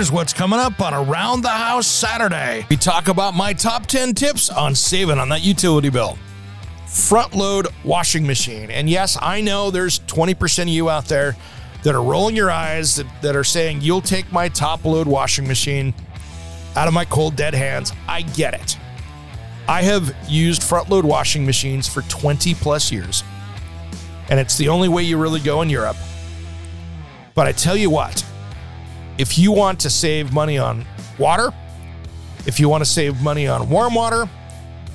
Here's what's coming up on Around the House Saturday. We talk about my top 10 tips on saving on that utility bill. Front load washing machine. And yes, I know there's 20% of you out there that are rolling your eyes that, that are saying, You'll take my top load washing machine out of my cold, dead hands. I get it. I have used front load washing machines for 20 plus years, and it's the only way you really go in Europe. But I tell you what, if you want to save money on water, if you want to save money on warm water,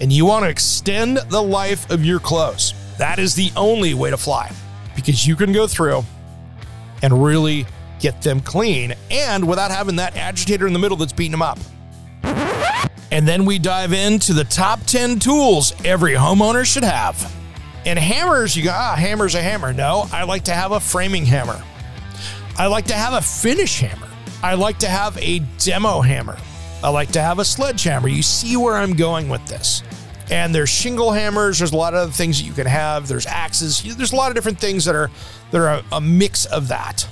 and you want to extend the life of your clothes, that is the only way to fly because you can go through and really get them clean and without having that agitator in the middle that's beating them up. And then we dive into the top 10 tools every homeowner should have. And hammers, you go, ah, hammer's a hammer. No, I like to have a framing hammer. I like to have a finish hammer. I like to have a demo hammer. I like to have a sledgehammer. You see where I'm going with this. And there's shingle hammers. There's a lot of other things that you can have. There's axes. There's a lot of different things that are that are a, mix of that.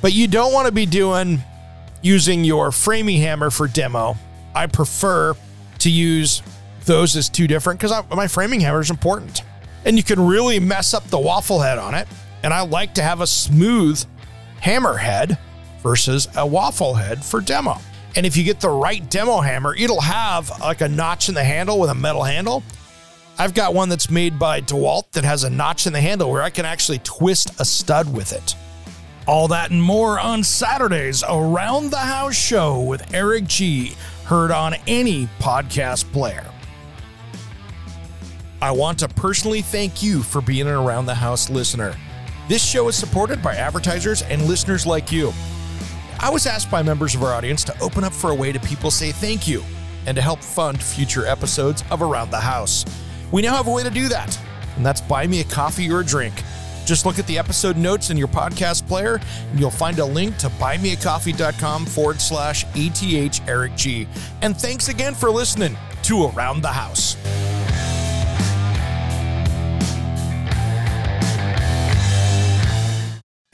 But you don't want to be doing using your framing hammer for demo. I prefer to use those as two different because my framing hammer is important. And you can really mess up the waffle head on it. And I like to have a smooth hammer head versus a waffle head for demo. And if you get the right demo hammer, it'll have like a notch in the handle with a metal handle. I've got one that's made by DeWalt that has a notch in the handle where I can actually twist a stud with it. All that and more on Saturdays Around the House Show with Eric G, heard on any podcast player. I want to personally thank you for being an Around the House listener. This show is supported by advertisers and listeners like you. I was asked by members of our audience to open up for a way to people say thank you and to help fund future episodes of Around the House. We now have a way to do that, and that's buy me a coffee or a drink. Just look at the episode notes in your podcast player, and you'll find a link to buymeacoffee.com forward slash ATH Eric G. And thanks again for listening to Around the House.